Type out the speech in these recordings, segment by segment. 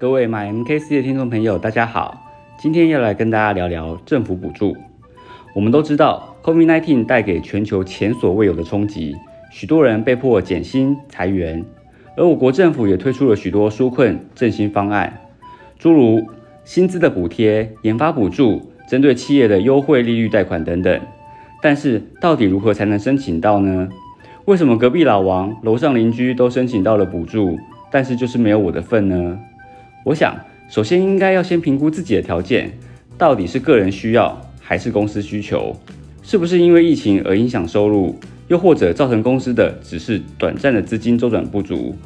各位买 MKC 的听众朋友，大家好，今天要来跟大家聊聊政府补助。我们都知道，COVID-19 带给全球前所未有的冲击，许多人被迫减薪裁员，而我国政府也推出了许多纾困振兴方案，诸如薪资的补贴、研发补助、针对企业的优惠利率贷款等等。但是，到底如何才能申请到呢？为什么隔壁老王、楼上邻居都申请到了补助，但是就是没有我的份呢？我想，首先应该要先评估自己的条件，到底是个人需要还是公司需求？是不是因为疫情而影响收入，又或者造成公司的只是短暂的资金周转不足，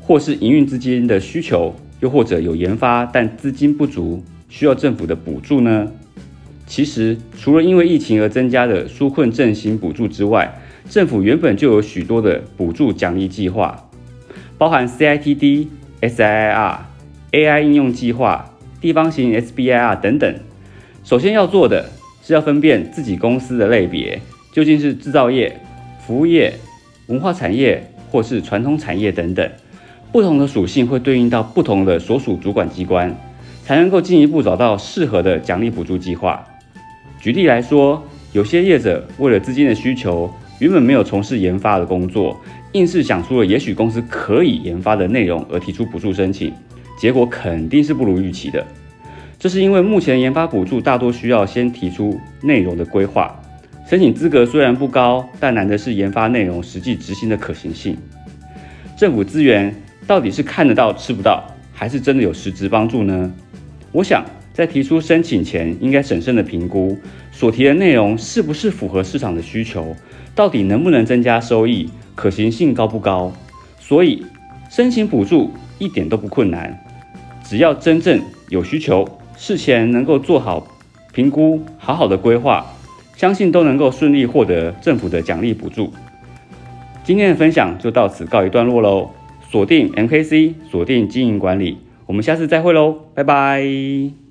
或是营运资金的需求，又或者有研发但资金不足，需要政府的补助呢？其实，除了因为疫情而增加的纾困振兴补助之外，政府原本就有许多的补助奖励计划，包含 CITD、SIR、AI 应用计划、地方型 SBIR 等等。首先要做的是要分辨自己公司的类别，究竟是制造业、服务业、文化产业或是传统产业等等。不同的属性会对应到不同的所属主管机关，才能够进一步找到适合的奖励补助计划。举例来说，有些业者为了资金的需求，原本没有从事研发的工作，硬是想出了也许公司可以研发的内容而提出补助申请，结果肯定是不如预期的。这是因为目前研发补助大多需要先提出内容的规划，申请资格虽然不高，但难的是研发内容实际执行的可行性。政府资源到底是看得到吃不到，还是真的有实质帮助呢？我想在提出申请前，应该审慎的评估所提的内容是不是符合市场的需求。到底能不能增加收益？可行性高不高？所以申请补助一点都不困难，只要真正有需求，事前能够做好评估，好好的规划，相信都能够顺利获得政府的奖励补助。今天的分享就到此告一段落喽，锁定 MKC，锁定经营管理，我们下次再会喽，拜拜。